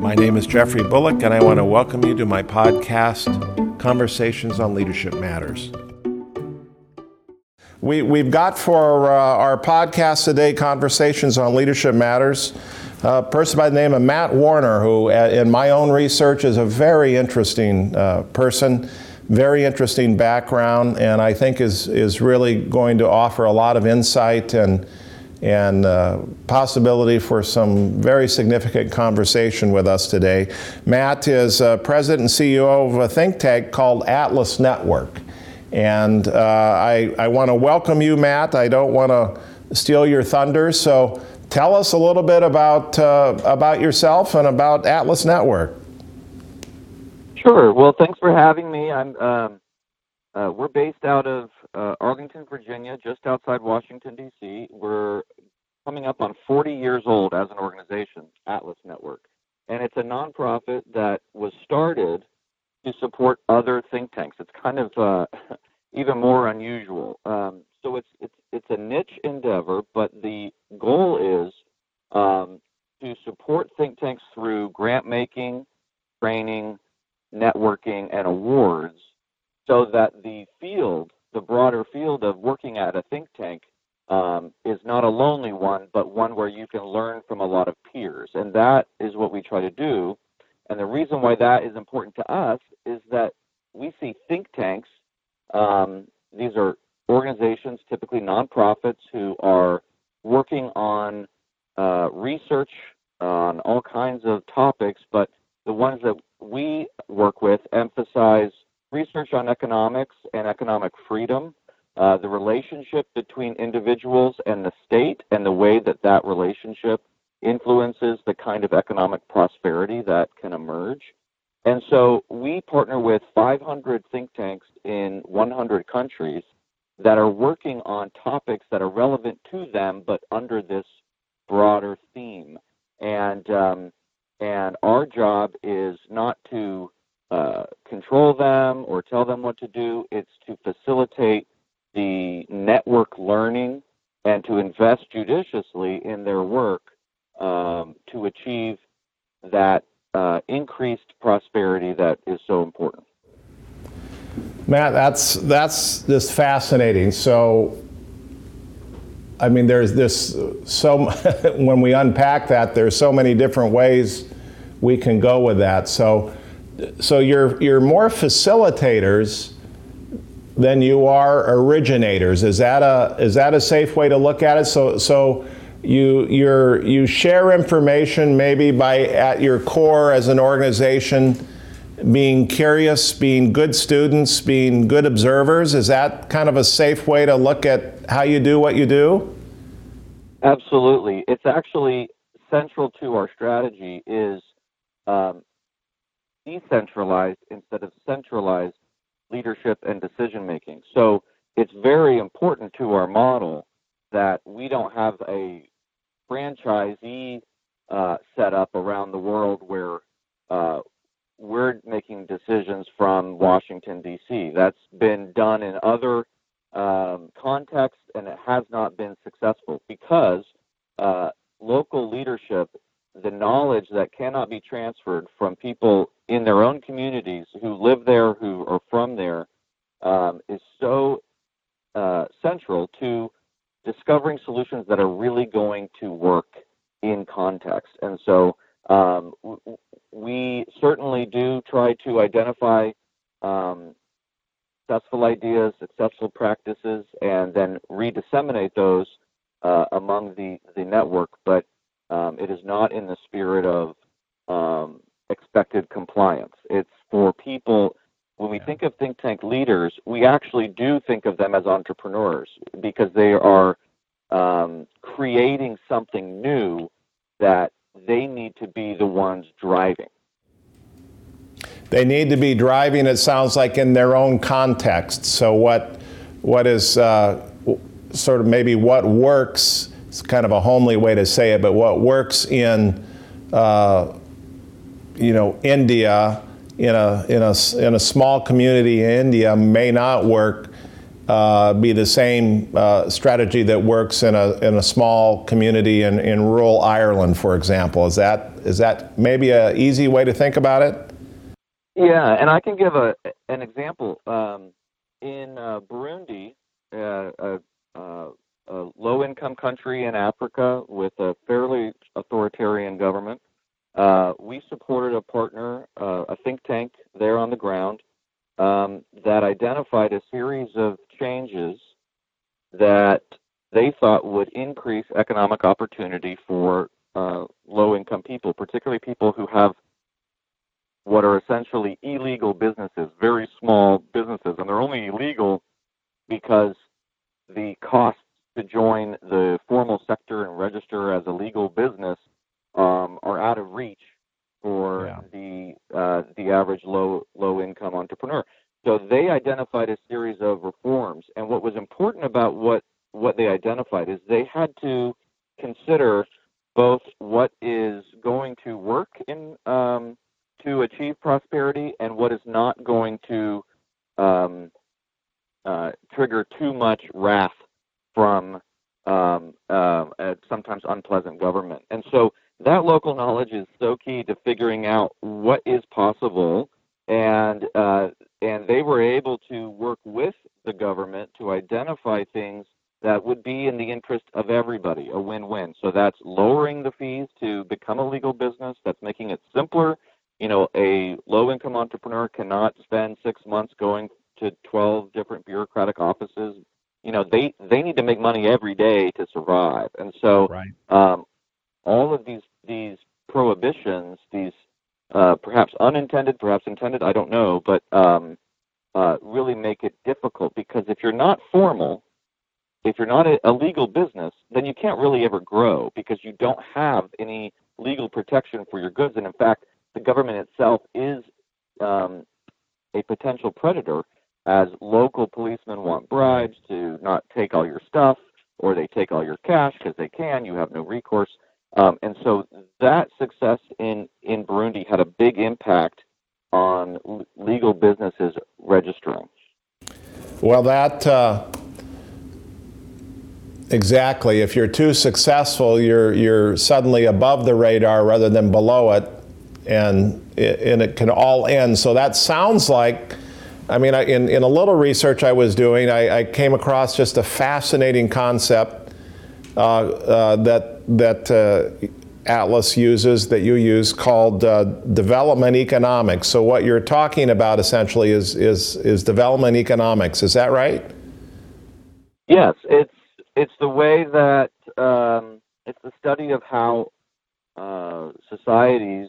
My name is Jeffrey Bullock, and I want to welcome you to my podcast, Conversations on Leadership Matters. We, we've got for uh, our podcast today, Conversations on Leadership Matters, a person by the name of Matt Warner, who, uh, in my own research, is a very interesting uh, person, very interesting background, and I think is, is really going to offer a lot of insight and and uh, possibility for some very significant conversation with us today. Matt is uh, president and CEO of a think tank called Atlas Network. And uh, I, I want to welcome you, Matt. I don't want to steal your thunder, so tell us a little bit about, uh, about yourself and about Atlas Network. Sure. Well, thanks for having me. I'm um, uh, we're based out of uh, Arlington, Virginia, just outside Washington, D.C. We're coming up on 40 years old as an organization, Atlas Network. And it's a nonprofit that was started to support other think tanks. It's kind of uh, even more unusual. Um, so it's, it's, it's a niche endeavor, but the goal is um, to support think tanks through grant making, training, networking, and awards so that the field, the broader field of working at a think tank, um, is not a lonely one, but one where you can learn from a lot of peers. And that is what we try to do. And the reason why that is important to us is that we see think tanks, um, these are organizations, typically nonprofits, who are working on uh, research on all kinds of topics, but the ones that we work with emphasize research on economics and economic freedom, uh, the relationship between individuals and the state, and the way that that relationship influences the kind of economic prosperity that can emerge. And so we partner with 500 think tanks in 100 countries that are working on topics that are relevant to them, but under this broader theme. And um, and our job is not to uh, control them or tell them what to do. It's to facilitate the network learning and to invest judiciously in their work um, to achieve that uh, increased prosperity that is so important. Matt, that's that's just fascinating. So, I mean, there's this so when we unpack that, there's so many different ways we can go with that. So, so you're you're more facilitators than you are originators. Is that a is that a safe way to look at it? So so you you you share information maybe by at your core as an organization being curious, being good students, being good observers. Is that kind of a safe way to look at how you do what you do? Absolutely. It's actually central to our strategy is um, decentralized instead of centralized leadership and decision making. So it's very important to our model that we don't have a franchisee uh, set up around the world where uh, we're making decisions from Washington, D.C. That's been done in other um, contexts and it has not been successful because uh, local leadership the knowledge that cannot be transferred from people in their own communities who live there, who are from there, um, is so uh, central to discovering solutions that are really going to work in context. And so um, we certainly do try to identify um, successful ideas, successful practices, and then redisseminate those uh, among the, the network. But um, it is not in the spirit of um, expected compliance. It's for people. When we think of think tank leaders, we actually do think of them as entrepreneurs because they are um, creating something new that they need to be the ones driving. They need to be driving. It sounds like in their own context. So what what is uh, sort of maybe what works it's kind of a homely way to say it, but what works in, uh, you know, India, in a, in, a, in a small community in India may not work uh, be the same uh, strategy that works in a, in a small community in, in rural Ireland, for example. Is that, is that maybe an easy way to think about it? Yeah, and I can give a an example. Um, in uh, Burundi, uh, a, low-income country in Africa with a fairly authoritarian government, uh, we supported a partner, uh, a think tank there on the ground, um, that identified a series of changes that they thought would increase economic opportunity for uh, low-income people, particularly people who have what are essentially illegal businesses, very small businesses, and they're only illegal because the costs to join the formal sector and register as a legal business um, are out of reach for yeah. the uh, the average low low income entrepreneur. So they identified a series of reforms, and what was important about what what they identified is they had to consider both what is going to work in um, to achieve prosperity and what is not going to um, uh, trigger too much wrath from um, uh, sometimes unpleasant government. And so that local knowledge is so key to figuring out what is possible. And uh, and they were able to work with the government to identify things that would be in the interest of everybody, a win-win. So that's lowering the fees to become a legal business. That's making it simpler you know, a low income entrepreneur cannot spend six months going to 12 different bureaucratic offices. You know, they, they need to make money every day to survive. And so, right. um, all of these, these prohibitions, these, uh, perhaps unintended, perhaps intended, I don't know, but, um, uh, really make it difficult because if you're not formal, if you're not a, a legal business, then you can't really ever grow because you don't have any legal protection for your goods. And in fact, the government itself is um, a potential predator as local policemen want bribes to not take all your stuff or they take all your cash because they can. You have no recourse. Um, and so that success in, in Burundi had a big impact on l- legal businesses registering. Well, that uh, exactly. If you're too successful, you're you're suddenly above the radar rather than below it, and and it can all end. So that sounds like. I mean, I, in, in a little research I was doing, I, I came across just a fascinating concept uh, uh, that that uh, Atlas uses, that you use, called uh, development economics. So what you're talking about essentially is is is development economics. Is that right? Yes, it's it's the way that um, it's the study of how uh, societies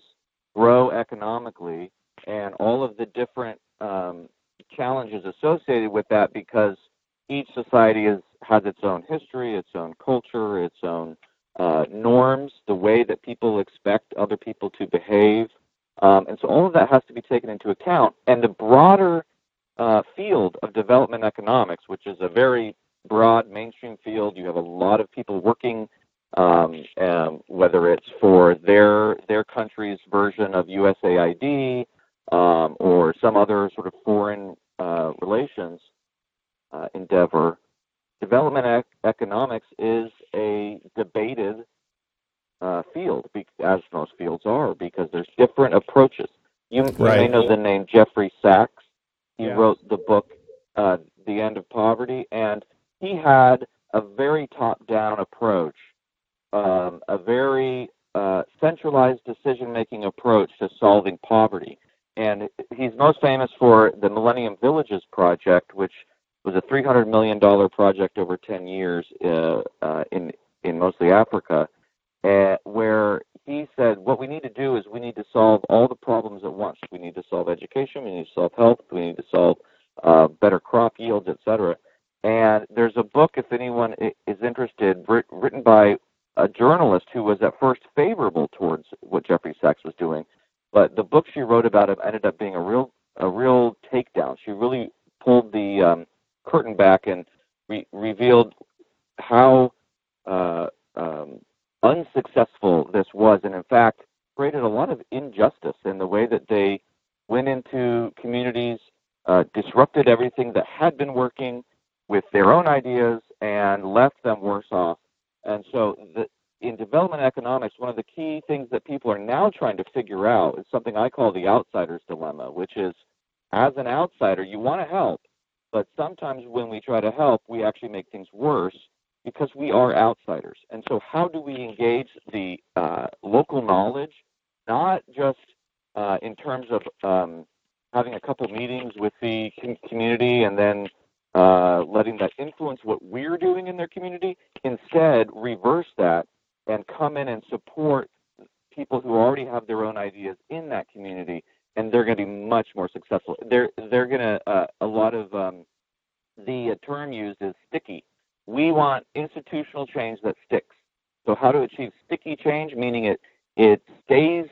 grow economically and all of the different um, challenges associated with that because each society is, has its own history, its own culture, its own uh, norms, the way that people expect other people to behave. Um, and so all of that has to be taken into account. And the broader uh, field of development economics, which is a very broad mainstream field, you have a lot of people working um, um, whether it's for their their country's version of USAID um, or some other sort of foreign uh, relations uh, endeavor. Development ec- economics is a debated uh, field, as most fields are, because there's different approaches. You, right. may know the name Jeffrey Sachs. He yeah. wrote the book uh, "The End of Poverty," and he had a very top-down approach um, a very uh, centralized decision making approach to solving poverty. And he's most famous for the Millennium Villages Project, which was a $300 million project over 10 years uh, uh, in, in mostly Africa, uh, where he said what we need to do is we need to solve all the problems at once. We need to solve education, we need to solve health, we need to solve uh, better crop yields, etc. And there's a book, if anyone is interested, written by a journalist who was at first favorable towards what Jeffrey Sachs was doing, but the book she wrote about him ended up being a real a real takedown. She really pulled the um, curtain back and re- revealed how uh, um, unsuccessful this was, and in fact, created a lot of injustice in the way that they went into communities, uh, disrupted everything that had been working with their own ideas, and left them worse off. And so, the, in development economics, one of the key things that people are now trying to figure out is something I call the outsider's dilemma, which is as an outsider, you want to help, but sometimes when we try to help, we actually make things worse because we are outsiders. And so, how do we engage the uh, local knowledge, not just uh, in terms of um, having a couple meetings with the community and then uh, letting that influence what we're doing in their community. Instead, reverse that and come in and support people who already have their own ideas in that community, and they're going to be much more successful. They're they're going to uh, a lot of um, the uh, term used is sticky. We want institutional change that sticks. So how to achieve sticky change, meaning it it stays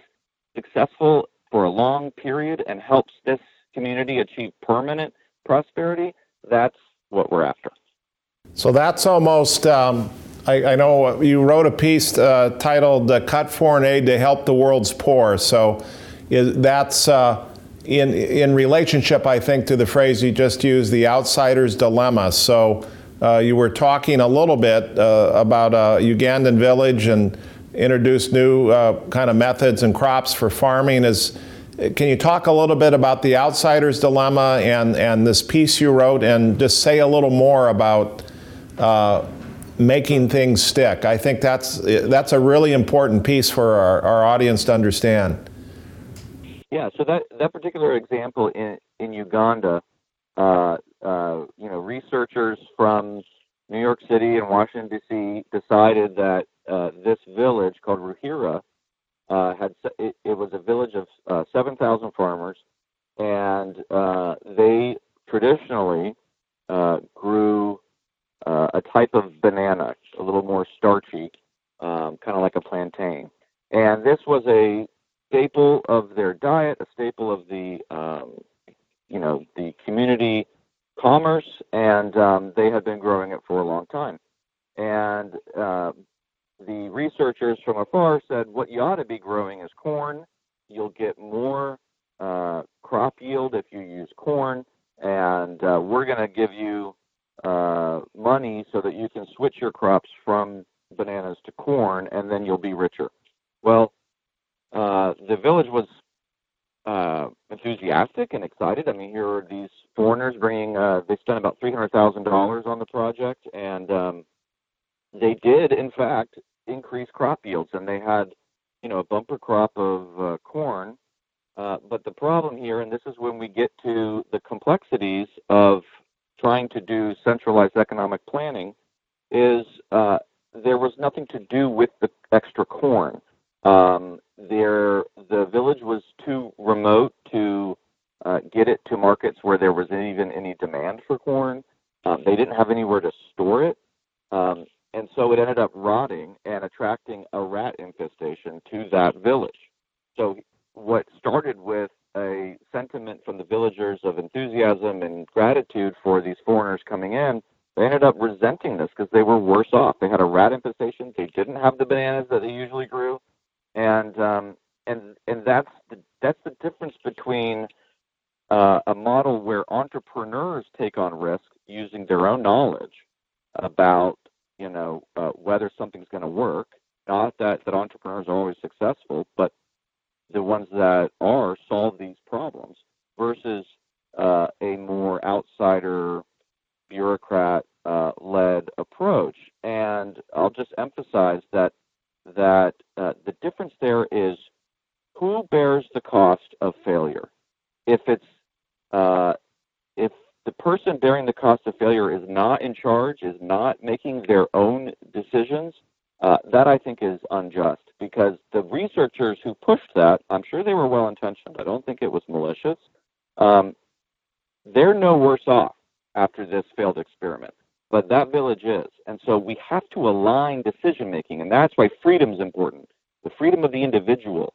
successful for a long period and helps this community achieve permanent prosperity, that's what we're after. So that's almost, um, I, I, know you wrote a piece uh, titled uh, Cut Foreign Aid to Help the World's Poor. So is, that's uh, in, in relationship, I think, to the phrase you just used, the outsider's dilemma. So uh, you were talking a little bit uh, about a Ugandan village and introduced new uh, kind of methods and crops for farming. Is can you talk a little bit about the outsider's dilemma and and this piece you wrote, and just say a little more about uh, making things stick? I think that's that's a really important piece for our, our audience to understand. Yeah, so that that particular example in in Uganda, uh, uh, you know, researchers from New York City and Washington D.C. decided that uh, this village called Ruhiira uh, had it, it, was a village of uh, 7,000 farmers, and uh, they traditionally grew a type of banana, a little more starchy, um, kind of like a plantain. And this was a staple of their diet, a staple of the um, you know the community commerce, and um, they had been growing it for a long time. And uh, the researchers from afar said what you ought to be growing is corn. You'll get more uh, crop yield if you use corn, and uh, we're going to give you uh, money so that you can switch your crops from bananas to corn, and then you'll be richer. Well, uh, the village was uh, enthusiastic and excited. I mean, here are these foreigners bringing. Uh, they spent about three hundred thousand dollars on the project, and um, they did, in fact, increase crop yields, and they had, you know, a bumper crop of uh, corn. Uh, but the problem here, and this is when we get to the complexities of trying to do centralized economic planning, is uh, there was nothing to do with the extra corn. Um, there, the village was too remote to uh, get it to markets where there was even any demand for corn. Um, they didn't have anywhere to store it. Um, and so it ended up rotting and attracting a rat infestation to that village. So what started with a sentiment from the villagers of enthusiasm and gratitude for these foreigners coming in, they ended up resenting this because they were worse off. They had a rat infestation. They didn't have the bananas that they usually grew, and um, and and that's the that's the difference between uh, a model where entrepreneurs take on risk using their own knowledge about you know, uh, whether something's going to work. Not that, that entrepreneurs are always successful, but the ones that are solve these problems versus uh, a more outsider bureaucrat uh, led approach. And I'll just emphasize that that uh, the difference there is who bears the cost of failure. If it's uh, if the person bearing the cost of failure is not in charge, is not making their own decisions, uh, that I think is unjust because the researchers who pushed that, I'm sure they were well intentioned. I don't think it was malicious. Um, they're no worse off after this failed experiment, but that village is. And so we have to align decision making, and that's why freedom is important the freedom of the individual,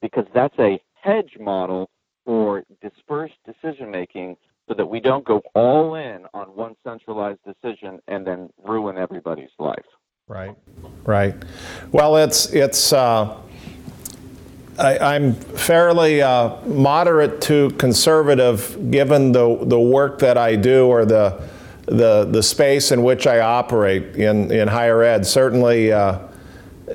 because that's a hedge model for dispersed decision making so that we don't go all in on one centralized decision and then ruin everybody's life. Right, right. Well, it's it's. Uh, I, am fairly uh, moderate to conservative, given the the work that I do or the the the space in which I operate in in higher ed. Certainly. Uh,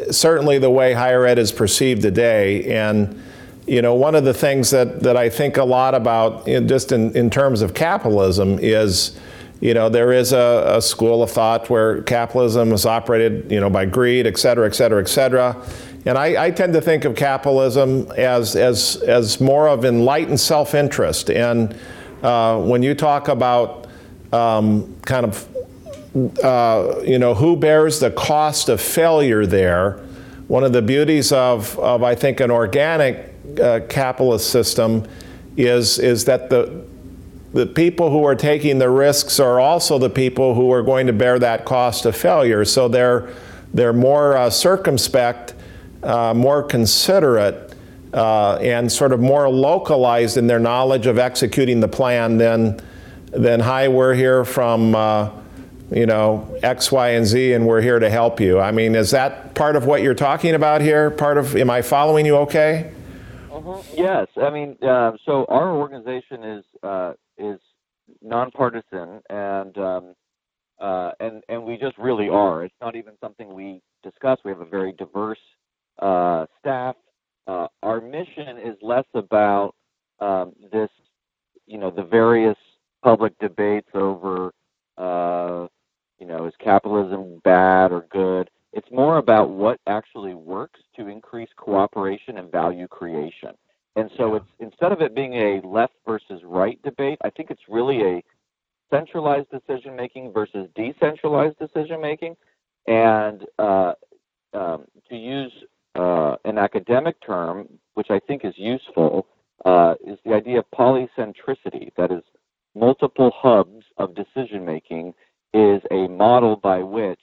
certainly the way higher ed is perceived today. And you know, one of the things that, that I think a lot about, in, just in, in terms of capitalism, is you know, there is a, a, school of thought where capitalism is operated, you know, by greed, et cetera, et cetera, et cetera. And I, I tend to think of capitalism as, as, as more of enlightened self-interest. And uh, when you talk about um, kind of, uh, you know, who bears the cost of failure there, one of the beauties of, of I think, an organic uh, capitalist system is, is that the, the people who are taking the risks are also the people who are going to bear that cost of failure. So they're, they're more uh, circumspect, uh, more considerate, uh, and sort of more localized in their knowledge of executing the plan than, than hi, we're here from, uh, you know, X, Y, and Z, and we're here to help you. I mean, is that part of what you're talking about here? Part of, am I following you okay? Mm-hmm. Yes, I mean, uh, so our organization is uh, is nonpartisan, and um, uh, and and we just really are. It's not even something we discuss. We have a very diverse uh, staff. Uh, our mission is less about um, this, you know, the various public debates over, uh, you know, is capitalism bad or good. It's more about what actually works to increase cooperation and value creation. And so it's instead of it being a left versus right debate, I think it's really a centralized decision making versus decentralized decision making. And uh, um, to use uh, an academic term, which I think is useful, uh, is the idea of polycentricity. That is, multiple hubs of decision making is a model by which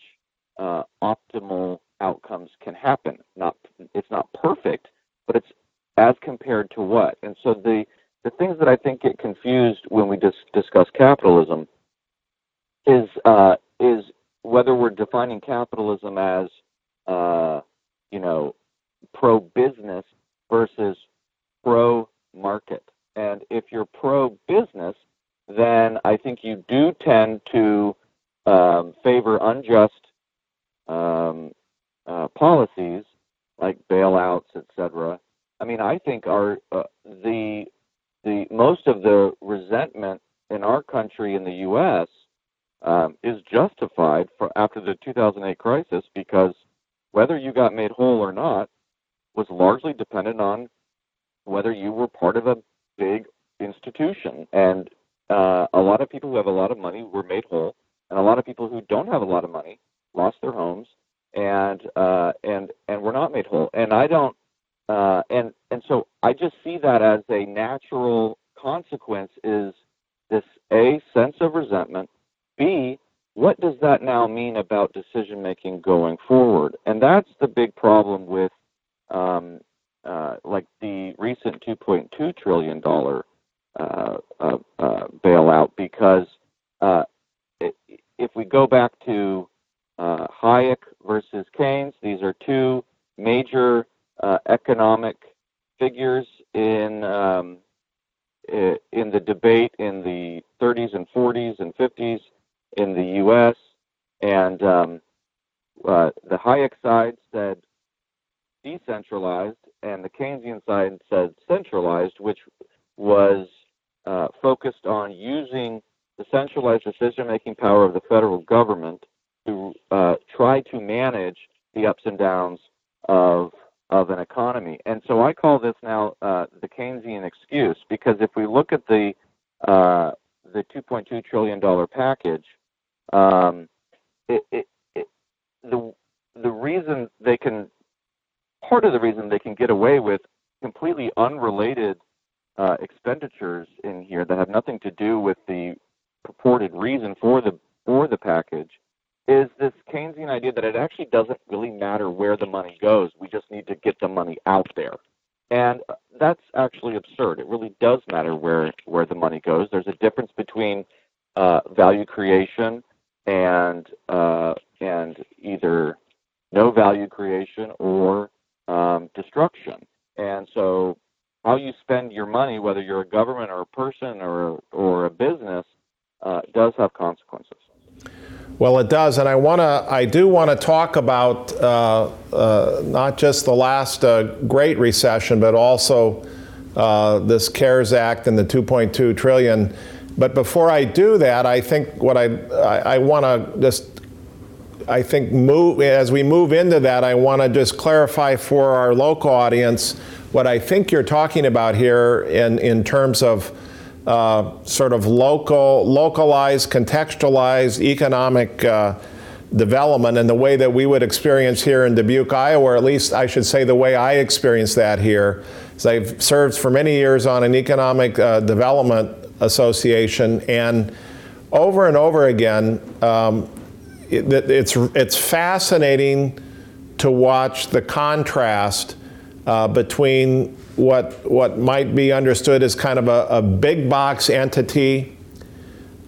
uh, optimal outcomes can happen. Not, it's not perfect, but it's as compared to what? And so the the things that I think get confused when we dis- discuss capitalism is uh, is whether we're defining capitalism as uh, you know pro business of an economy. And so I call this now uh, the Keynesian excuse because if we look at the uh, the 2.2 trillion dollar package, um, it, it, it, the the reason they can part of the reason they can get away with completely unrelated uh, expenditures in here that have nothing to do with the purported reason for the for the package is this Keynesian idea that it actually doesn't really matter where the money goes. We just need to get the money out there. And that's actually absurd. It really does matter where, where the money goes. There's a difference between uh, value creation and uh, and either no value creation or um, destruction. And so, how you spend your money, whether you're a government or a person or or a business, uh, does have consequences. Well, it does, and I want to. I do want to talk about uh, uh, not just the last uh, Great Recession, but also uh, this CARES Act and the 2.2 trillion. But before I do that, I think what I I, I want to just. I think move as we move into that, I want to just clarify for our local audience what I think you're talking about here in in terms of uh, sort of local, localized, contextualized economic uh, development in the way that we would experience here in Dubuque, Iowa, or at least I should say the way I experienced that here. So I've served for many years on an economic uh, development association, and over and over again, um, it, it's it's fascinating to watch the contrast uh, between what, what might be understood as kind of a, a big box entity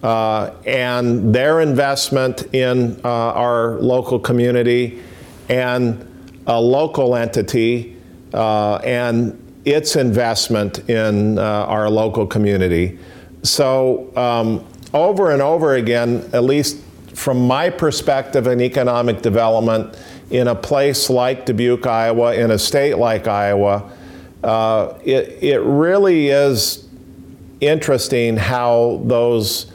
uh, and their investment in uh, our local community and a local entity uh, and its investment in uh, our local community. So, um, over and over again, at least from my perspective in economic development, in a place like Dubuque, Iowa, in a state like Iowa, uh, it, it really is interesting how those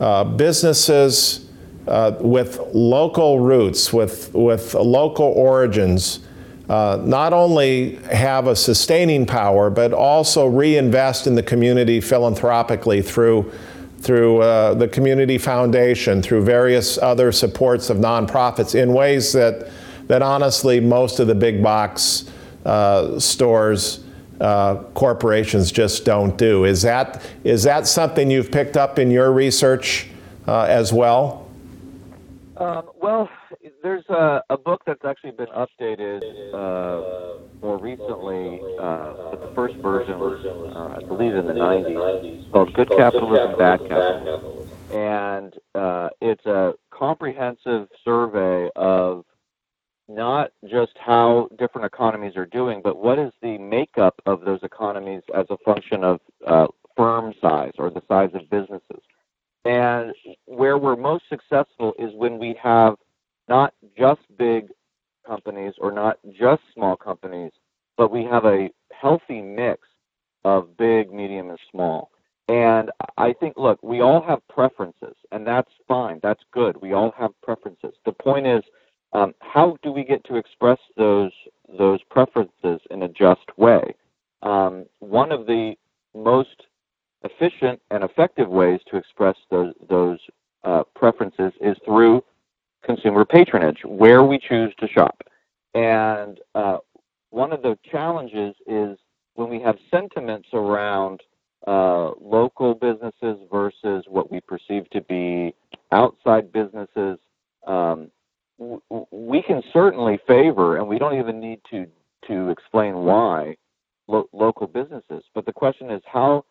uh, businesses uh, with local roots, with, with local origins, uh, not only have a sustaining power, but also reinvest in the community philanthropically through, through uh, the community foundation, through various other supports of nonprofits in ways that, that honestly most of the big box uh, stores, uh, corporations just don't do. Is that, is that something you've picked up in your research uh, as well? Um, well, there's a, a, book that's actually been updated uh, more recently. Uh, the first version was, I believe, in the 90s, called Good Capitalism, Bad Capitalism. And it's a comprehensive survey of not just how different economies are doing, but what is the makeup of those economies as a function of uh, firm size or the size of businesses. And where we're most successful is when we have not just big companies or not just small companies, but we have a healthy mix of big, medium, and small. And I think, look, we all have preferences, and that's fine. That's good. We all have preferences. The point is, um, how do we get to express those those preferences in a just way? Um, one of the most efficient and effective ways to express those those uh, preferences is through consumer patronage, where we choose to shop. And uh, one of the challenges is when we have sentiments around uh, local businesses versus what we perceive to be outside businesses. Um, we can certainly favor, and we don't even need to to explain why lo- local businesses. But the question is, how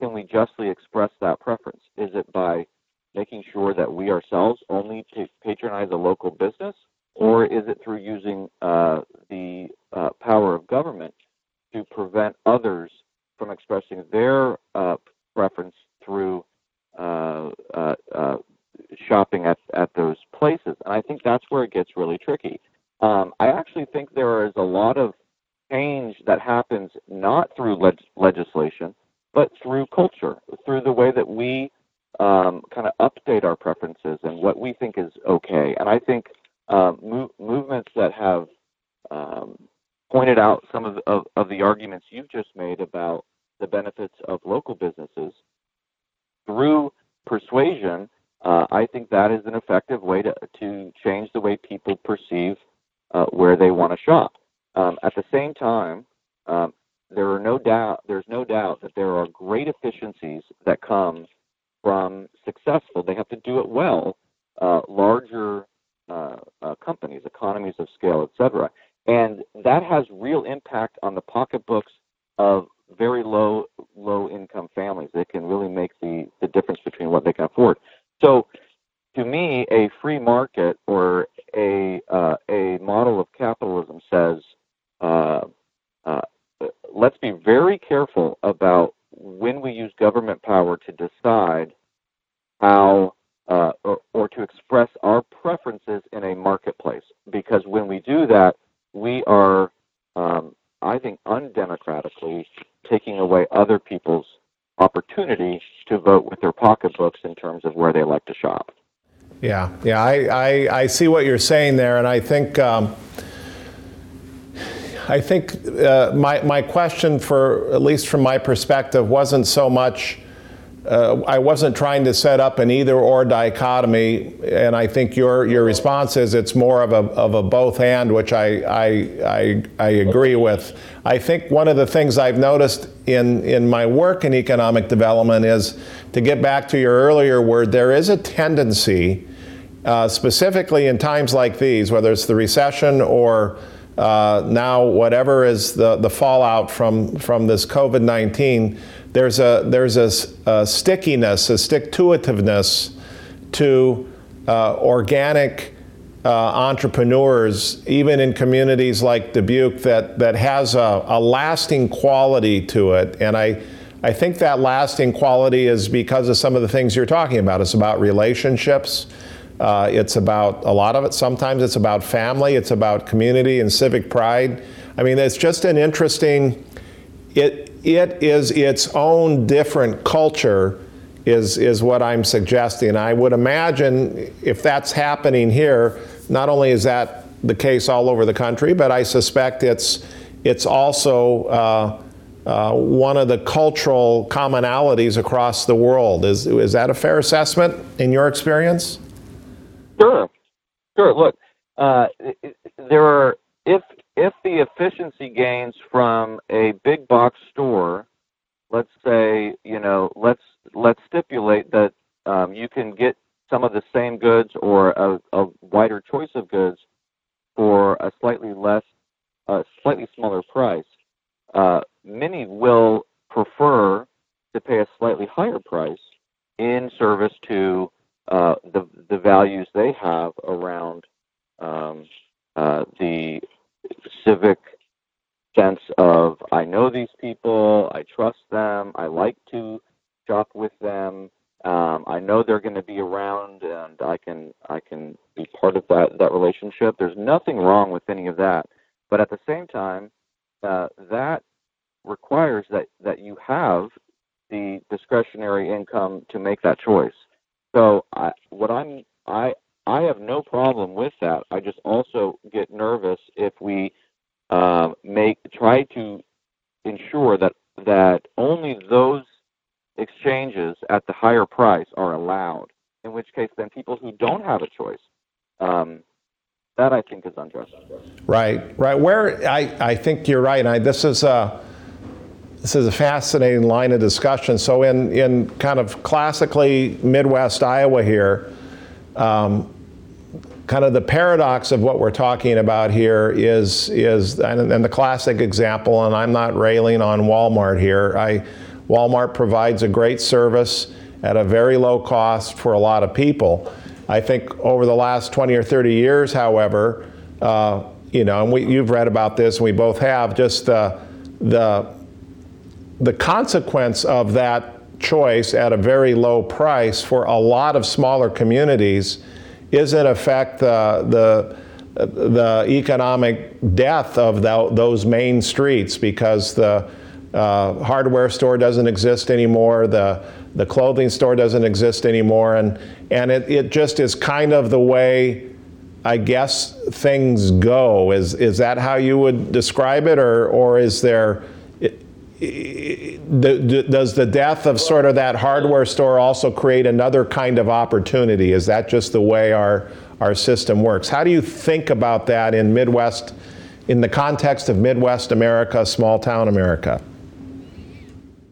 can we justly express that preference? Is it by making sure that we ourselves only patronize a local business, or is it through using uh, the uh, power of government to prevent others from expressing their uh, preference through uh, uh, uh, shopping at, at those places. And I think that's where it gets really tricky. Um, I actually think there is a lot of change that happens not through leg- legislation, but through culture, through the way that we um, kind of update our preferences and what we think is okay. And I think uh, mo- movements that have um, pointed out some of of, of the arguments you've just made about the benefits of local businesses through persuasion uh, I think that is an effective way to, to change the way people perceive uh, where they want to shop. Um, at the same time, um, there are no doubt there's no doubt that there are great efficiencies that come from successful. They have to do it well. Uh, larger uh, uh, companies, economies of scale, etc., and that has real impact on the pocketbooks of very low low income families. They can really make the the difference between what they can afford. So, to me, a free market or a uh, a model of capitalism says, uh, uh, let's be very careful about when we use government power to decide how uh, or, or to express our preferences in a marketplace. Because when we do that, we are, um, I think, undemocratically taking away other people's opportunity to vote with their pocketbooks in terms of where they like to shop. Yeah, yeah, I, I, I see what you're saying there, and I think. Um, I think uh, my, my question, for at least from my perspective, wasn't so much uh, I wasn't trying to set up an either or dichotomy, and I think your your response is it's more of a of a both and, which I I I, I agree with. I think one of the things I've noticed in in my work in economic development is to get back to your earlier word. There is a tendency, uh, specifically in times like these, whether it's the recession or uh, now whatever is the, the fallout from, from this COVID 19, there's a, there's a, a, stickiness, a stick to itiveness to uh, organic uh, entrepreneurs, even in communities like Dubuque, that, that has a, a lasting quality to it. And I, I think that lasting quality is because of some of the things you're talking about. It's about relationships. Uh, it's about a lot of it. Sometimes it's about family. It's about community and civic pride. I mean, it's just an interesting. It it is its own different culture. Is is what I'm suggesting. I would imagine if that's happening here, not only is that the case all over the country, but I suspect it's it's also. Uh, uh, one of the cultural commonalities across the world. Is, is that a fair assessment in your experience? Sure, sure. Look, uh, there are if if the efficiency gains from a big box store, let's say you know let's let's stipulate that um, you can get some of the same goods or a, a wider choice of goods for a slightly less, a slightly smaller price. Uh, many will prefer to pay a slightly higher price in service to uh, the the values they have around um, uh, the civic sense of I know these people, I trust them, I like to shop with them. Um, I know they're going to be around, and I can I can be part of that that relationship. There's nothing wrong with any of that, but at the same time, uh, that requires that that you have the discretionary income to make that choice. So I, what I'm I I have no problem with that. I just also get nervous if we uh, make try to ensure that that only those exchanges at the higher price are allowed. In which case, then people who don't have a choice, um, that I think is unjust. Right, right. Where I, I think you're right. I, this is a this is a fascinating line of discussion. So, in, in kind of classically Midwest Iowa here, um, kind of the paradox of what we're talking about here is, is and, and, the classic example, and I'm not railing on Walmart here. I, Walmart provides a great service at a very low cost for a lot of people. I think over the last 20 or 30 years, however, uh, you know, and we, you've read about this, and we both have, just the, the the consequence of that choice at a very low price for a lot of smaller communities is in effect the the economic death of the, those main streets because the uh, hardware store doesn't exist anymore, the the clothing store doesn't exist anymore, and and it, it just is kind of the way I guess things go. Is is that how you would describe it, or or is there does the death of sort of that hardware store also create another kind of opportunity? Is that just the way our, our system works? How do you think about that in Midwest, in the context of Midwest America, small town America?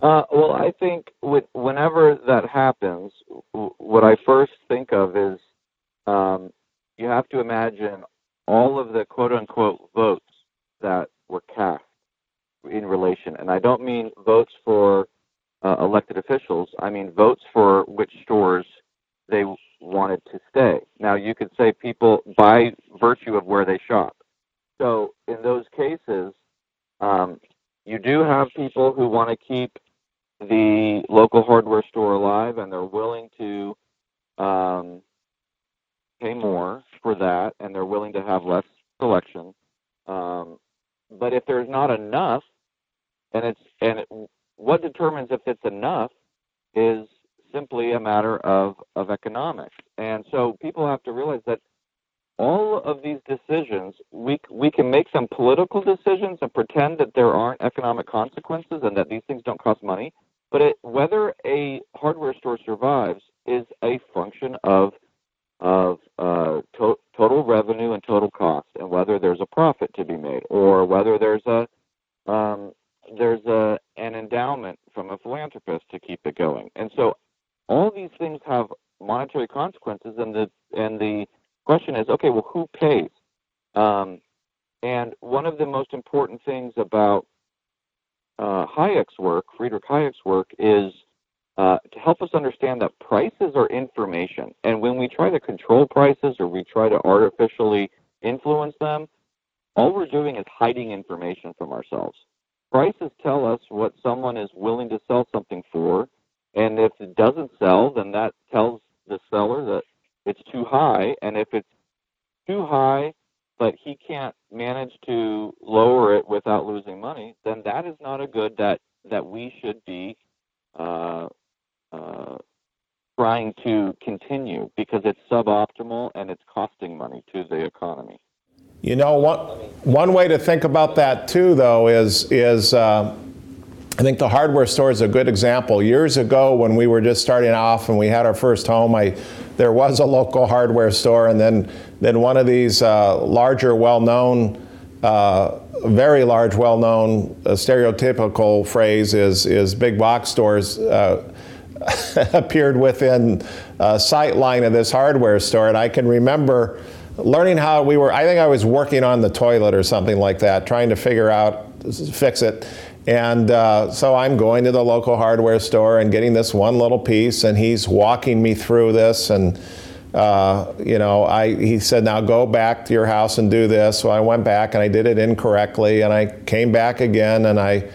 Uh, well, I think with, whenever that happens, what I first think of is um, you have to imagine all of the quote unquote votes that were cast in relation, and I don't mean votes for uh, elected officials. I mean votes for which stores they wanted to stay. Now, you could say people by virtue of where they shop. So, in those cases, um, you do have people who want to keep the local hardware store alive, and they're willing to um, pay more for that, and they're willing to have less selection. Um, but if there's not enough, and it's and it, what determines if it's enough is simply a matter of of economics. And so people have to realize that all of these decisions, we we can make some political decisions and pretend that there aren't economic consequences and that these things don't cost money. But it, whether a hardware store survives is a function of of uh, to- total revenue and total cost, and whether there's a profit to be made, or whether there's a um, there's a an endowment from a philanthropist to keep it going. And so, all these things have monetary consequences, and the and the question is, okay, well, who pays? Um, and one of the most important things about uh, Hayek's work, Friedrich Hayek's work, is uh, to help us understand that prices are information. And when we try to control prices or we try to artificially influence them, all we're doing is hiding information from ourselves. Prices tell us what someone is willing to sell something for, and if it doesn't sell, then that tells the seller that it's too high, and if it's too high, but he can't manage to lower it without losing money, then that is not a good that that we should be uh, uh, trying to continue because it's suboptimal and it's costing money to the economy. You know, one, one way to think about that too, though, is is uh, I think the hardware store is a good example. Years ago, when we were just starting off and we had our first home, I there was a local hardware store, and then then one of these uh, larger, well-known. Uh, very large, well-known, uh, stereotypical phrase is is big box stores uh, appeared within a sight line of this hardware store, and I can remember learning how we were. I think I was working on the toilet or something like that, trying to figure out fix it. And uh, so I'm going to the local hardware store and getting this one little piece, and he's walking me through this. And uh, you know, I he said, "Now go back to your house and do this." So I went back and I did it incorrectly, and I came back again and I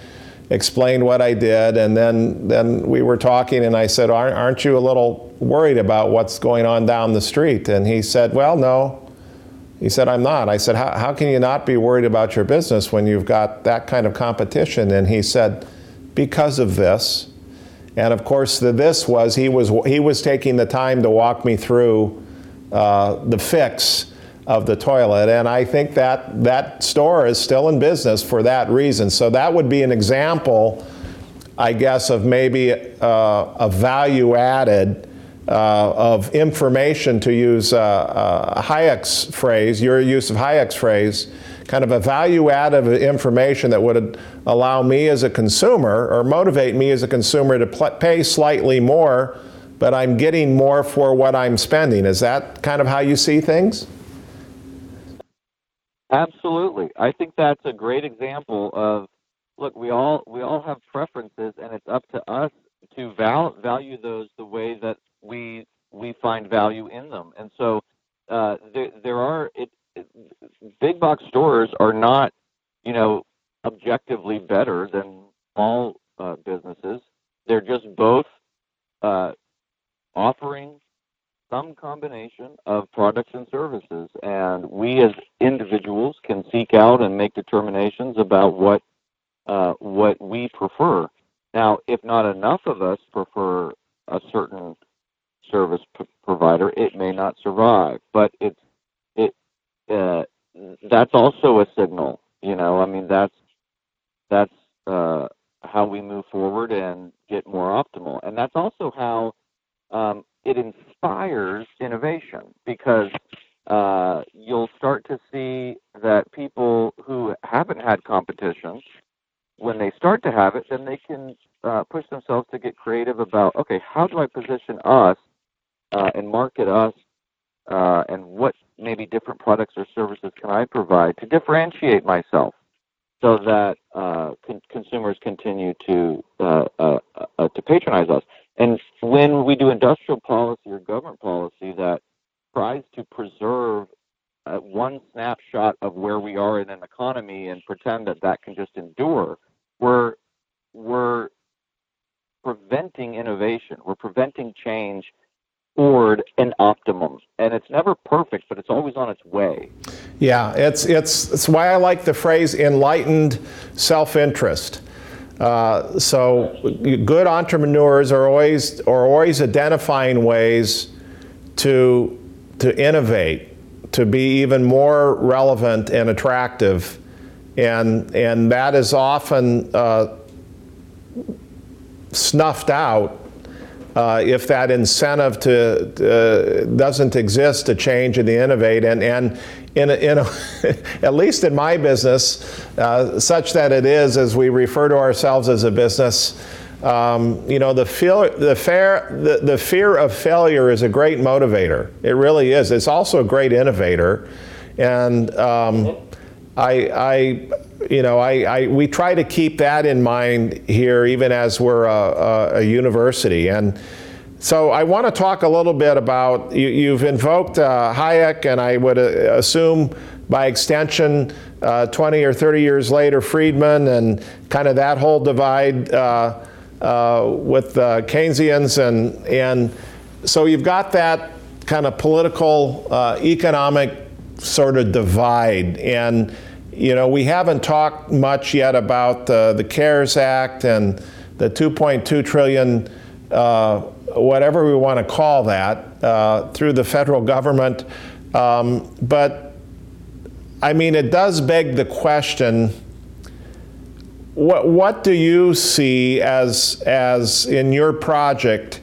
explained what I did, and then then we were talking, and I said, "Aren't, aren't you a little worried about what's going on down the street?" And he said, "Well, no." He said, I'm not. I said, how, can you not be worried about your business when you've got that kind of competition? And he said, because of this. And of course, the this was he was he was taking the time to walk me through uh, the fix of the toilet, and I think that that store is still in business for that reason. So that would be an example, I guess, of maybe uh, a value added uh, of information, to use uh, uh, Hayek's phrase, your use of Hayek's phrase, kind of a value add of information that would allow me as a consumer or motivate me as a consumer to pl- pay slightly more, but I'm getting more for what I'm spending. Is that kind of how you see things? Absolutely. I think that's a great example of look, we all we all have preferences and it's up to us to val- value those the way that we we find value in them. And so uh, there there are it, it, big box stores are not you know objectively better than small uh, businesses. They're just both uh, offering some combination of products and services, and we as individuals can seek out and make determinations about what uh, what we prefer. Now, if not enough of us prefer a certain service p- provider, it may not survive. But it's it uh, that's also a signal. You know, I mean that's that's uh, how we move forward and get more optimal, and that's also how um, it inspires innovation because uh, you'll start to see that people who haven't had competition, when they start to have it, then they can uh, push themselves to get creative about okay, how do I position us uh, and market us, uh, and what maybe different products or services can I provide to differentiate myself, so that uh, con- consumers continue to uh, uh, uh, to patronize us. And when we do industrial policy or government policy that tries to preserve one snapshot of where we are in an economy and pretend that that can just endure, we're we're preventing innovation. We're preventing change toward an optimum. And it's never perfect, but it's always on its way. Yeah, it's, it's, it's why I like the phrase enlightened self interest. Uh, so good entrepreneurs are always, are always identifying ways to, to innovate, to be even more relevant and attractive. And, and that is often uh, snuffed out uh, if that incentive to, uh, doesn't exist to change and to innovate. And, and in, a, in a at least in my business, uh, such that it is, as we refer to ourselves as a business, um, you know, the, fear, the, fair, the, the fear of failure is a great motivator. It really is. It's also a great innovator. And um, I, I, you know, I, I, we try to keep that in mind here, even as we're a, a, a university. And so I want to talk a little bit about, you, have invoked uh, Hayek, and I would uh, assume by extension, uh, 20 or 30 years later, Friedman, and kind of that whole divide. Uh, uh, with uh, Keynesians, and and so you've got that kind of political, economic sort of divide, and you know we haven't talked much yet about the CARES Act and the 2.2 trillion, uh, whatever we want to call that, uh, through the federal government, um, but I mean it does beg the question what, what do you see as, as in your project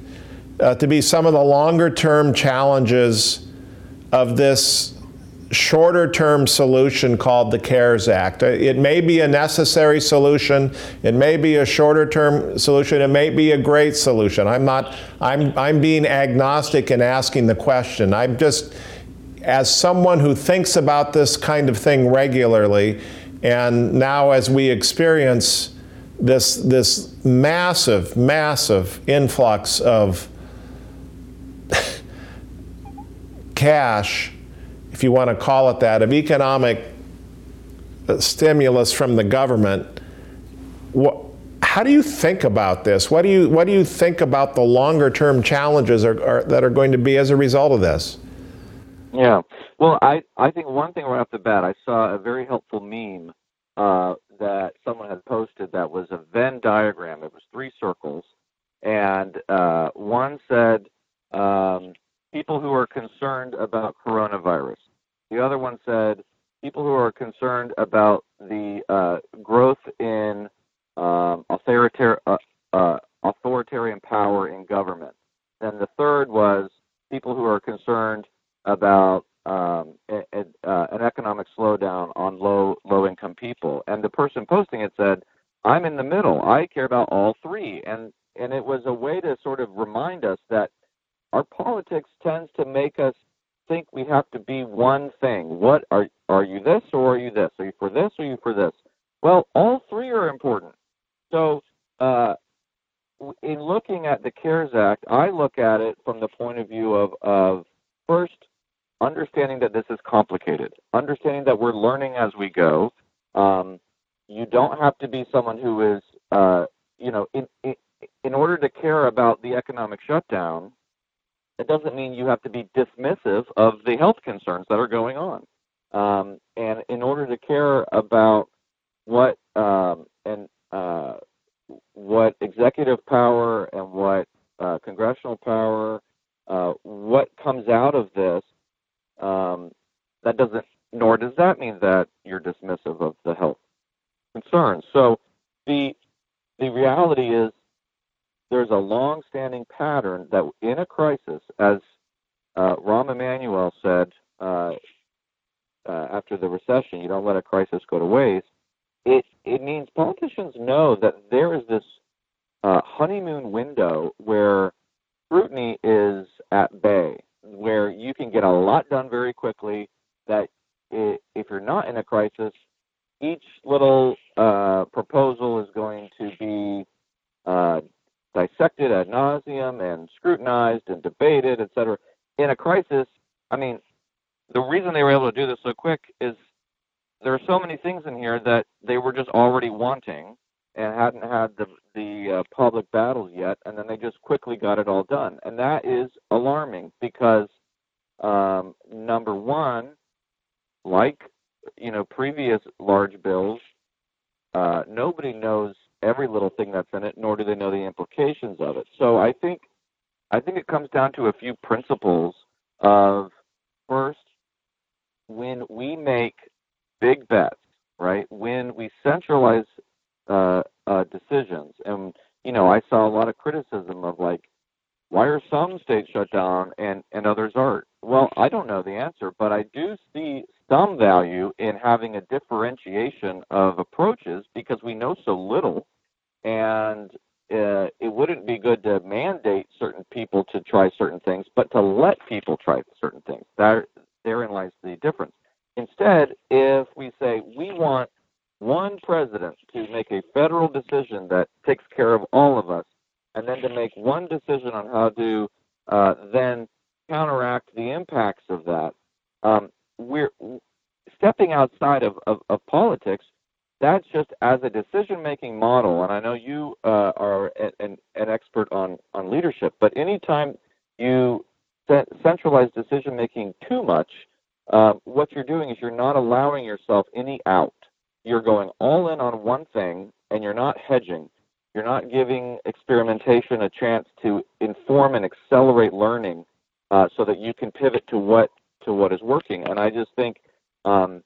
uh, to be some of the longer term challenges of this shorter term solution called the CARES Act? Uh, it may be a necessary solution, it may be a shorter term solution, it may be a great solution. I'm not, I'm, I'm being agnostic in asking the question. I'm just, as someone who thinks about this kind of thing regularly, and now, as we experience this, this massive, massive influx of cash, if you want to call it that, of economic uh, stimulus from the government, what, how do you think about this? What do you, what do you think about the longer term challenges are, are, that are going to be as a result of this? Yeah. Well, I, I think one thing right off the bat, I saw a very helpful meme uh, that someone had posted that was a Venn diagram. It was three circles, and uh, one said um, people who are concerned about coronavirus. The other one said people who are concerned about the uh, growth in um, authoritarian, uh, uh, authoritarian power in government. And the third was people who are concerned about um, a, a, uh, an economic slowdown on low low income people. And the person posting it said, "I'm in the middle. I care about all three. And and it was a way to sort of remind us that our politics tends to make us think we have to be one thing. What are are you this or are you this? Are you for this or are you for this? Well, all three are important. So, uh, in looking at the CARES Act, I look at it from the point of view of of first understanding that this is complicated, understanding that we're learning as we go. Um, you don't have to be someone who is, uh, you know, in, in, in order to care about the economic shutdown, it doesn't mean you have to be dismissive of the health concerns that are going on. Um, and in order to care about what um, and uh, what executive power and what uh, congressional power, uh, what comes out of this um, that doesn't, nor does that mean that you're dismissive of the health concerns. So the the reality is there's a long-standing pattern that in a crisis, as uh, Rahm Emanuel said uh, uh, after the recession, you don't let a crisis go to waste. It it means politicians know that there is this uh, honeymoon window where scrutiny is at bay where you can get a lot done very quickly. That if you're not in a crisis, each little uh, proposal is going to be uh, dissected ad nauseum and scrutinized and debated, et cetera. In a crisis, I mean, the reason they were able to do this so quick is there are so many things in here that they were just already wanting, and hadn't had the the uh, public battles yet, and then they just quickly got it all done, and that is alarming because um, number one, like you know previous large bills, uh, nobody knows every little thing that's in it, nor do they know the implications of it. So I think I think it comes down to a few principles of first, when we make big bets, right? When we centralize uh, uh, decisions, and you know, I saw a lot of criticism of like, why are some states shut down and and others aren't? Well, I don't know the answer, but I do see some value in having a differentiation of approaches because we know so little, and uh, it wouldn't be good to mandate certain people to try certain things, but to let people try certain things. That therein lies the difference. Instead, if we say we want one president to make a federal decision that takes care of all of us, and then to make one decision on how to uh, then counteract the impacts of that, um, we're stepping outside of, of, of politics that's just as a decision making model, and I know you uh, are an, an expert on, on leadership, but anytime you centralize decision making too much, uh, what you're doing is you're not allowing yourself any out. You're going all in on one thing, and you're not hedging. You're not giving experimentation a chance to inform and accelerate learning, uh, so that you can pivot to what to what is working. And I just think um,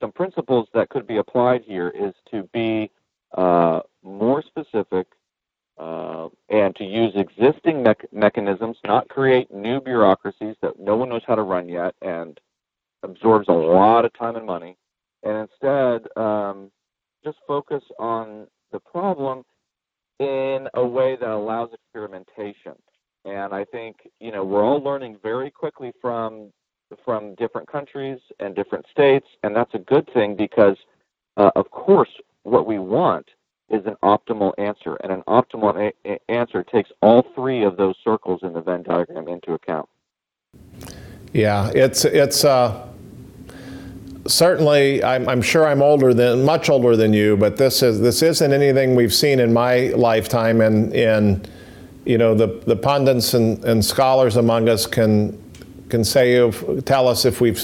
some principles that could be applied here is to be uh, more specific uh, and to use existing me- mechanisms, not create new bureaucracies that no one knows how to run yet and absorbs a lot of time and money, and instead um, just focus on the problem in a way that allows experimentation. And I think you know we're all learning very quickly from from different countries and different states, and that's a good thing because, uh, of course, what we want is an optimal answer, and an optimal a- answer takes all three of those circles in the Venn diagram into account. Yeah, it's it's uh, certainly. I'm, I'm, sure I'm older than much older than you, but this is this isn't anything we've seen in my lifetime, and in you know the the pundits and, and scholars among us can can say if, tell us if we've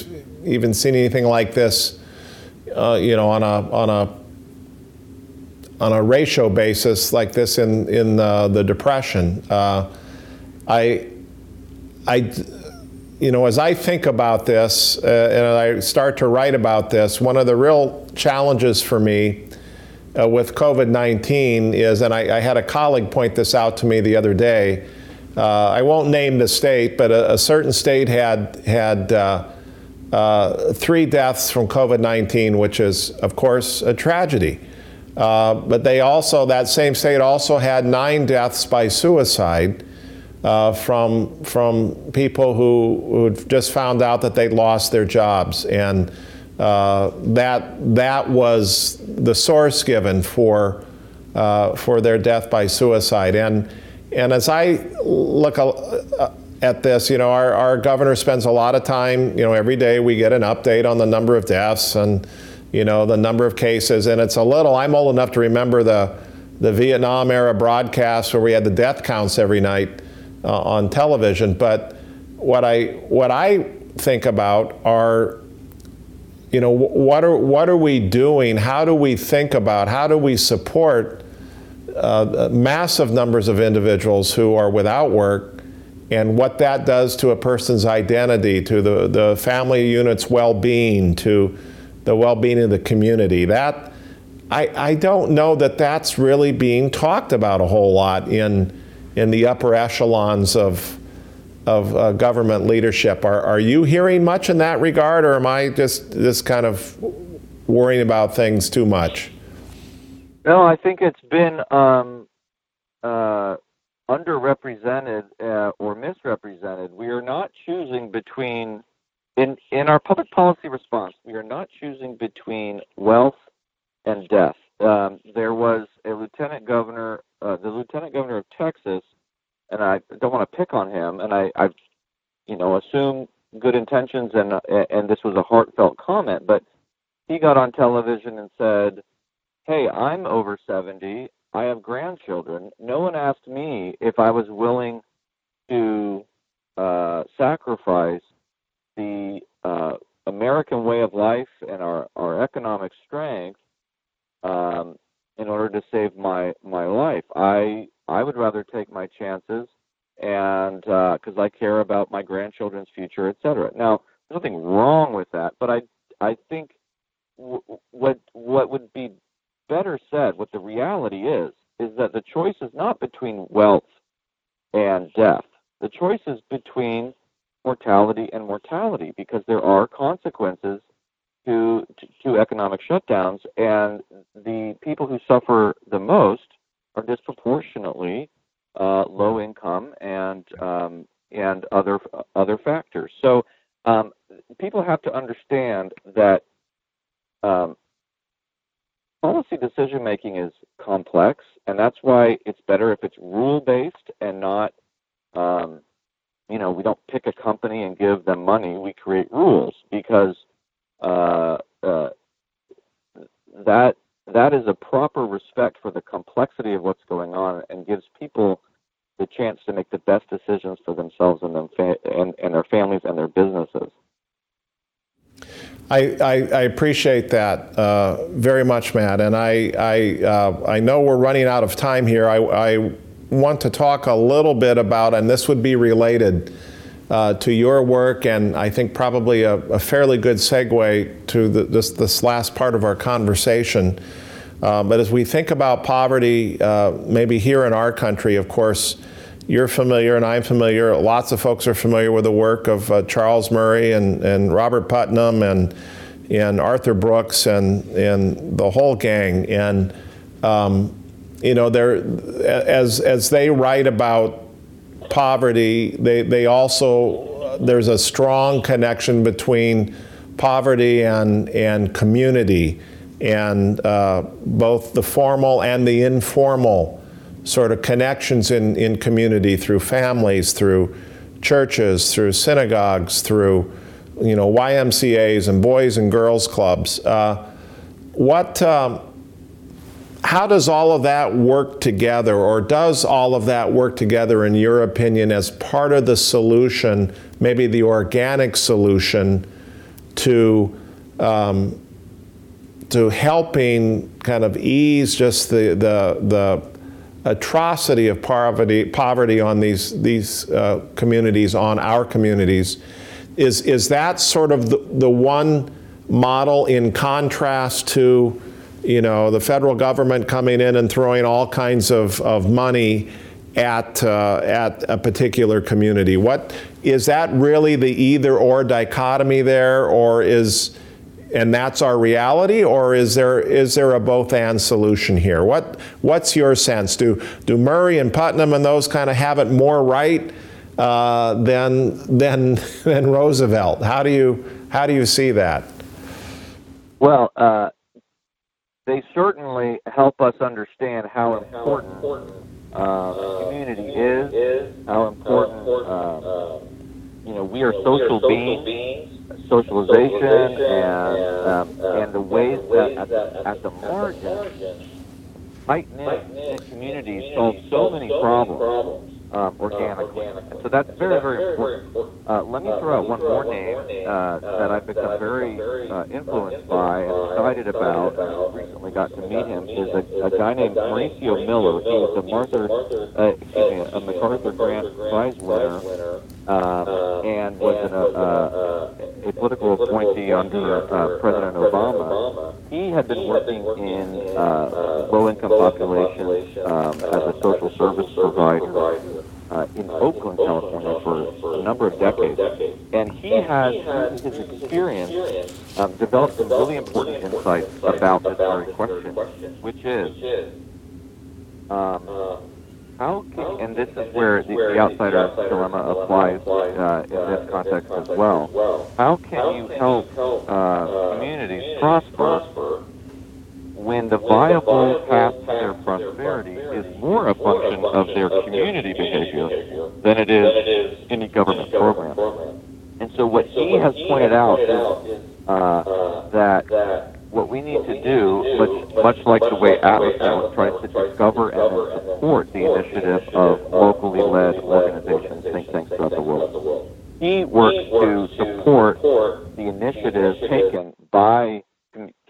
even seen anything like this, uh, you know, on a on a on a ratio basis like this in in uh, the depression. Uh, I I you know as I think about this uh, and I start to write about this, one of the real challenges for me. Uh, with COVID 19 is, and I, I had a colleague point this out to me the other day, uh, I won't name the state, but a, a certain state had had uh, uh, three deaths from COVID-19, which is, of course, a tragedy. Uh, but they also, that same state also had nine deaths by suicide uh, from from people who who just found out that they lost their jobs, and uh, that that was the source given for for their death by suicide, and and as I look at this, you know, our, our governor spends a lot of time, you know, every day we get an update on the number of deaths and, you know, the number of cases. And it's a little, I'm old enough to remember the, the Vietnam era broadcasts where we had the death counts every night uh, on television. But what I, what I think about are you know what are what are we doing how do we think about how do we support uh, massive numbers of individuals who are without work and what that does to a person's identity, to the, the family unit's well being, to the well being of the community. That, I, I don't know that that's really being talked about a whole lot in, in the upper echelons of, of uh, government leadership. Are, are you hearing much in that regard, or am I just, just kind of worrying about things too much? No, I think it's been um, uh, underrepresented uh, or misrepresented. We are not choosing between in in our public policy response. We are not choosing between wealth and death. Um, there was a lieutenant governor, uh, the lieutenant governor of Texas, and I don't want to pick on him, and I, I you know, assume good intentions, and and this was a heartfelt comment, but he got on television and said hey, I'm over 70. I have grandchildren. No one asked me if I was willing to uh, sacrifice the uh, American way of life and our, our economic strength um, in order to save my my life. I I would rather take my chances and because uh, I care about my grandchildren's future, et cetera. Now, there's nothing wrong with that, but I I think w- what what would be better said, what the reality is, is that the choice is not between wealth and death. The choice is between mortality and mortality because there are consequences to, to, to economic shutdowns, and the people who suffer the most are disproportionately uh, low income and um, and other other factors. So um, people have to understand that um, policy decision making is complex, and that's why it's better if it's rule based and not. Um, you know, we don't pick a company and give them money. We create rules because uh, uh, that that is a proper respect for the complexity of what's going on and gives people the chance to make the best decisions for themselves and, them fa- and, and their families and their businesses. I, I, I appreciate that uh, very much, Matt. And I, I, uh, I know we're running out of time here. I, I want to talk a little bit about, and this would be related uh, to your work, and I think probably a, a fairly good segue to the, this, this last part of our conversation. Uh, but as we think about poverty, uh, maybe here in our country, of course, you're familiar and I'm familiar. Lots of folks are familiar with the work of uh, Charles Murray and, and Robert Putnam and, and Arthur Brooks and, and the whole gang. And, um, you know, as, as they write about poverty, they, they also, there's a strong connection between poverty and, and community, and uh, both the formal and the informal sort of connections in, in community through families, through churches, through synagogues, through you know YMCA's and boys and girls clubs. Uh, what um, how does all of that work together, or does all of that work together, in your opinion, as part of the solution, maybe the organic solution to um, to helping kind of ease just the the, the atrocity of poverty poverty on these these uh, communities, on our communities, is is that sort of the, the one model in contrast to you know, the federal government coming in and throwing all kinds of, of money at, uh, at a particular community. What is that really the either or dichotomy there, or is and that's our reality, or is there is there a both and solution here? What what's your sense? Do do Murray and Putnam and those kind of have it more right uh, than than than Roosevelt? How do you how do you see that? Well, uh, they certainly help us understand how important uh, community is, how important, uh, you know, we are social beings, socialization, and, um, and the ways that at, at the margin, tight-knit communities solve so many problems um, organically. And so that's very, very important. Uh, let me throw out one more name uh, that I've become very uh, influenced by and excited about. And recently got to meet him. Is a, a guy named Mauricio Miller. He was a Martha, uh, excuse me, a MacArthur Grant Prize winner, um, and was an, uh, a political appointee under uh, President Obama. He had been working in uh, low-income populations um, as a social service provider uh, in Oakland, California, for a number of decades. And he has, through his experience, um, developed some really important insights about this very question, which is um, how can, and this is where the, the outsider dilemma applies uh, in this context as well. How can you help uh, communities prosper when the viable path to their prosperity is more a function of their community behavior than it is any government program. And so what he has pointed out is uh, that what we need to do, much, much like the way Atlas Network tries to discover and support the initiative of locally led organizations, think tanks throughout the world, he works to support the initiatives taken by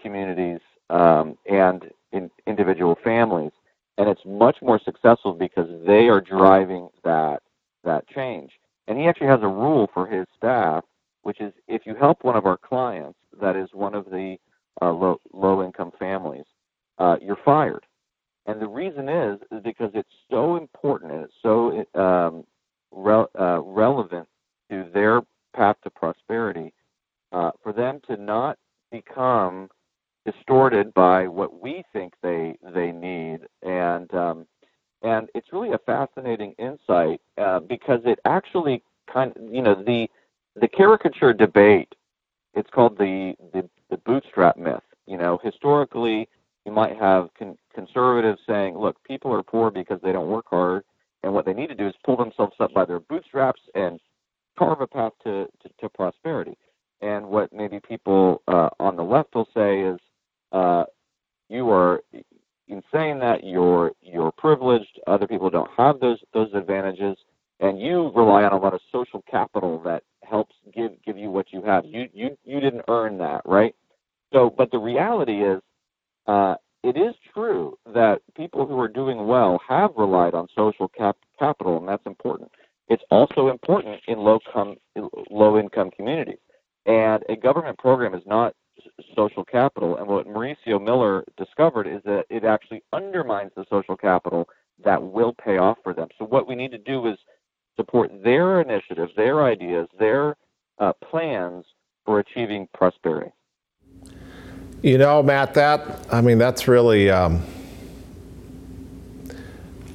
communities um, and in individual families, and it's much more successful because they are driving that that change. And he actually has a rule for his staff, which is if you help one of our clients that is one of the uh, low low income families, uh, you're fired. And the reason is, is because it's so important and it's so um, re- uh, relevant to their path to prosperity uh, for them to not become distorted by what we think they they need. And um, and it's really a fascinating insight uh, because it actually kind of, you know the the caricature debate it's called the, the the bootstrap myth. You know historically you might have con- conservatives saying look people are poor because they don't work hard and what they need to do is pull themselves up by their bootstraps and carve a path to, to, to prosperity. And what maybe people uh, on the left will say is uh, you are in saying that you're you're privileged. Other people don't have those those advantages, and you rely on a lot of social capital that helps give give you what you have. You you you didn't earn that, right? So, but the reality is, uh, it is true that people who are doing well have relied on social cap- capital, and that's important. It's also important in low com- low income communities, and a government program is not social capital. And what Mauricio Miller discovered is that it actually undermines the social capital that will pay off for them. So what we need to do is support their initiatives, their ideas, their uh, plans for achieving prosperity. You know, Matt, that, I mean, that's really. Um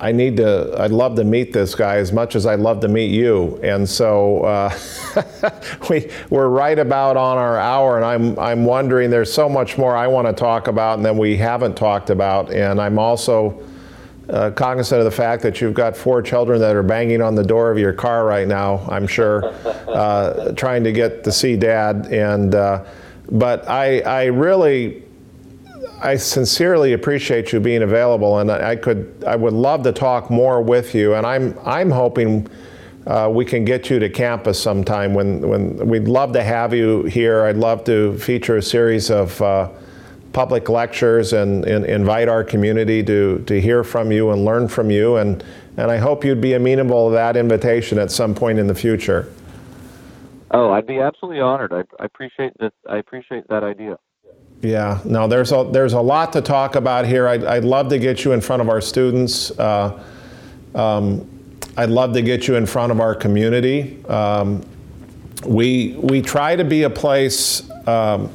I need to, I'd love to meet this guy as much as I'd love to meet you. And so uh, we, we're right about on our hour, and I'm, I'm wondering, there's so much more I want to talk about and we haven't talked about. And I'm also uh, cognizant of the fact that you've got four children that are banging on the door of your car right now, I'm sure, uh, trying to get to see dad. And, uh, but I, I really, I sincerely appreciate you being available, and I could, I would love to talk more with you. And I'm, I'm hoping uh, we can get you to campus sometime. When, when we'd love to have you here. I'd love to feature a series of uh, public lectures and, and, invite our community to, to hear from you and learn from you. And, and I hope you'd be amenable to that invitation at some point in the future. Oh, I'd be absolutely honored. I, I appreciate that. I appreciate that idea. Yeah, no, there's a, there's a lot to talk about here. I'd, I'd love to get you in front of our students. Uh, um, I'd love to get you in front of our community. Um, we, we try to be a place, um,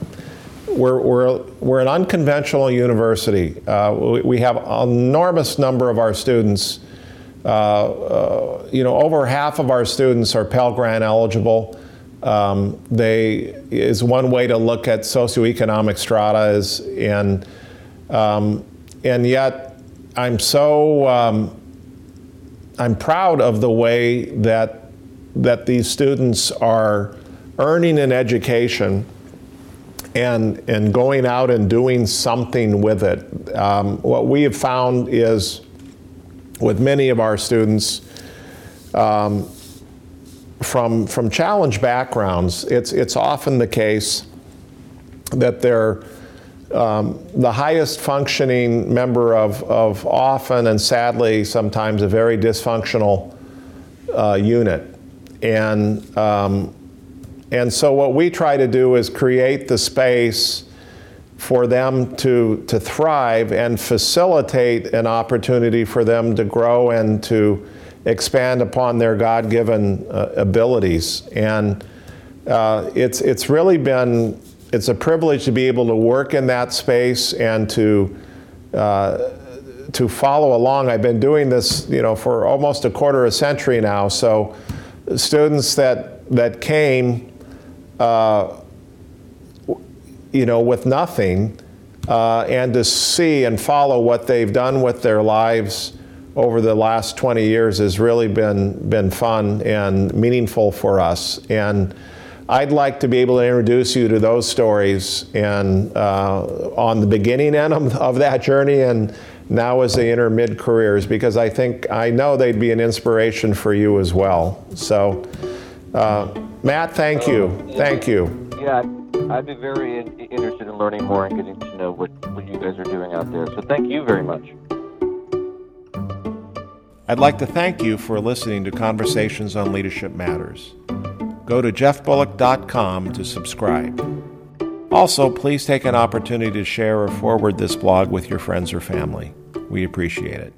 we're, we're, we're an unconventional university. Uh, we, we, have an enormous number of our students. Uh, uh you know, over half of our students are Pell Grant eligible. Um, they is one way to look at socioeconomic strata is and um, and yet I'm so um, I'm proud of the way that that these students are earning an education and and going out and doing something with it. Um, what we have found is with many of our students um, from, from challenge backgrounds, it's, it's often the case that they're um, the highest functioning member of, of often and sadly sometimes a very dysfunctional uh, unit. And, um, and so what we try to do is create the space for them to, to thrive and facilitate an opportunity for them to grow and to expand upon their God given uh, abilities. And uh, it's, it's really been, it's a privilege to be able to work in that space and to, uh, to follow along. I've been doing this, you know, for almost a quarter of a century now. So students that, that came, uh, you know, with nothing, uh, and to see and follow what they've done with their lives over the last 20 years has really been, been fun and meaningful for us. And I'd like to be able to introduce you to those stories and uh, on the beginning end of, of that journey and now as they enter mid careers because I think I know they'd be an inspiration for you as well. So, uh, Matt, thank you. Thank you. Yeah, I'd be very in- interested in learning more and getting to know what, what you guys are doing out there. So thank you very much. I'd like to thank you for listening to Conversations on Leadership Matters. Go to jeffbullock.com to subscribe. Also, please take an opportunity to share or forward this blog with your friends or family. We appreciate it.